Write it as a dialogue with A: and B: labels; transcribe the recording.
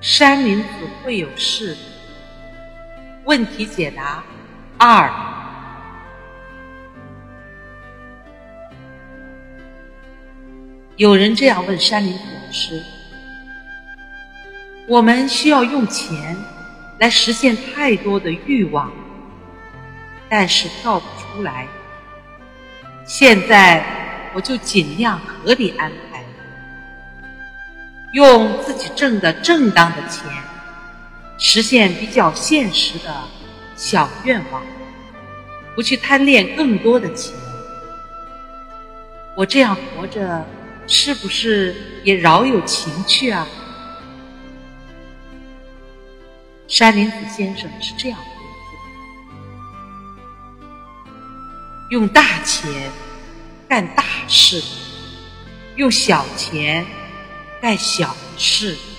A: 山林子会有事？问题解答二。有人这样问山林子老师：“我们需要用钱来实现太多的欲望，但是跳不出来。现在我就尽量合理安排。”用自己挣的正当的钱，实现比较现实的小愿望，不去贪恋更多的钱。我这样活着，是不是也饶有情趣啊？山林子先生是这样回复：用大钱干大事，用小钱。干小事。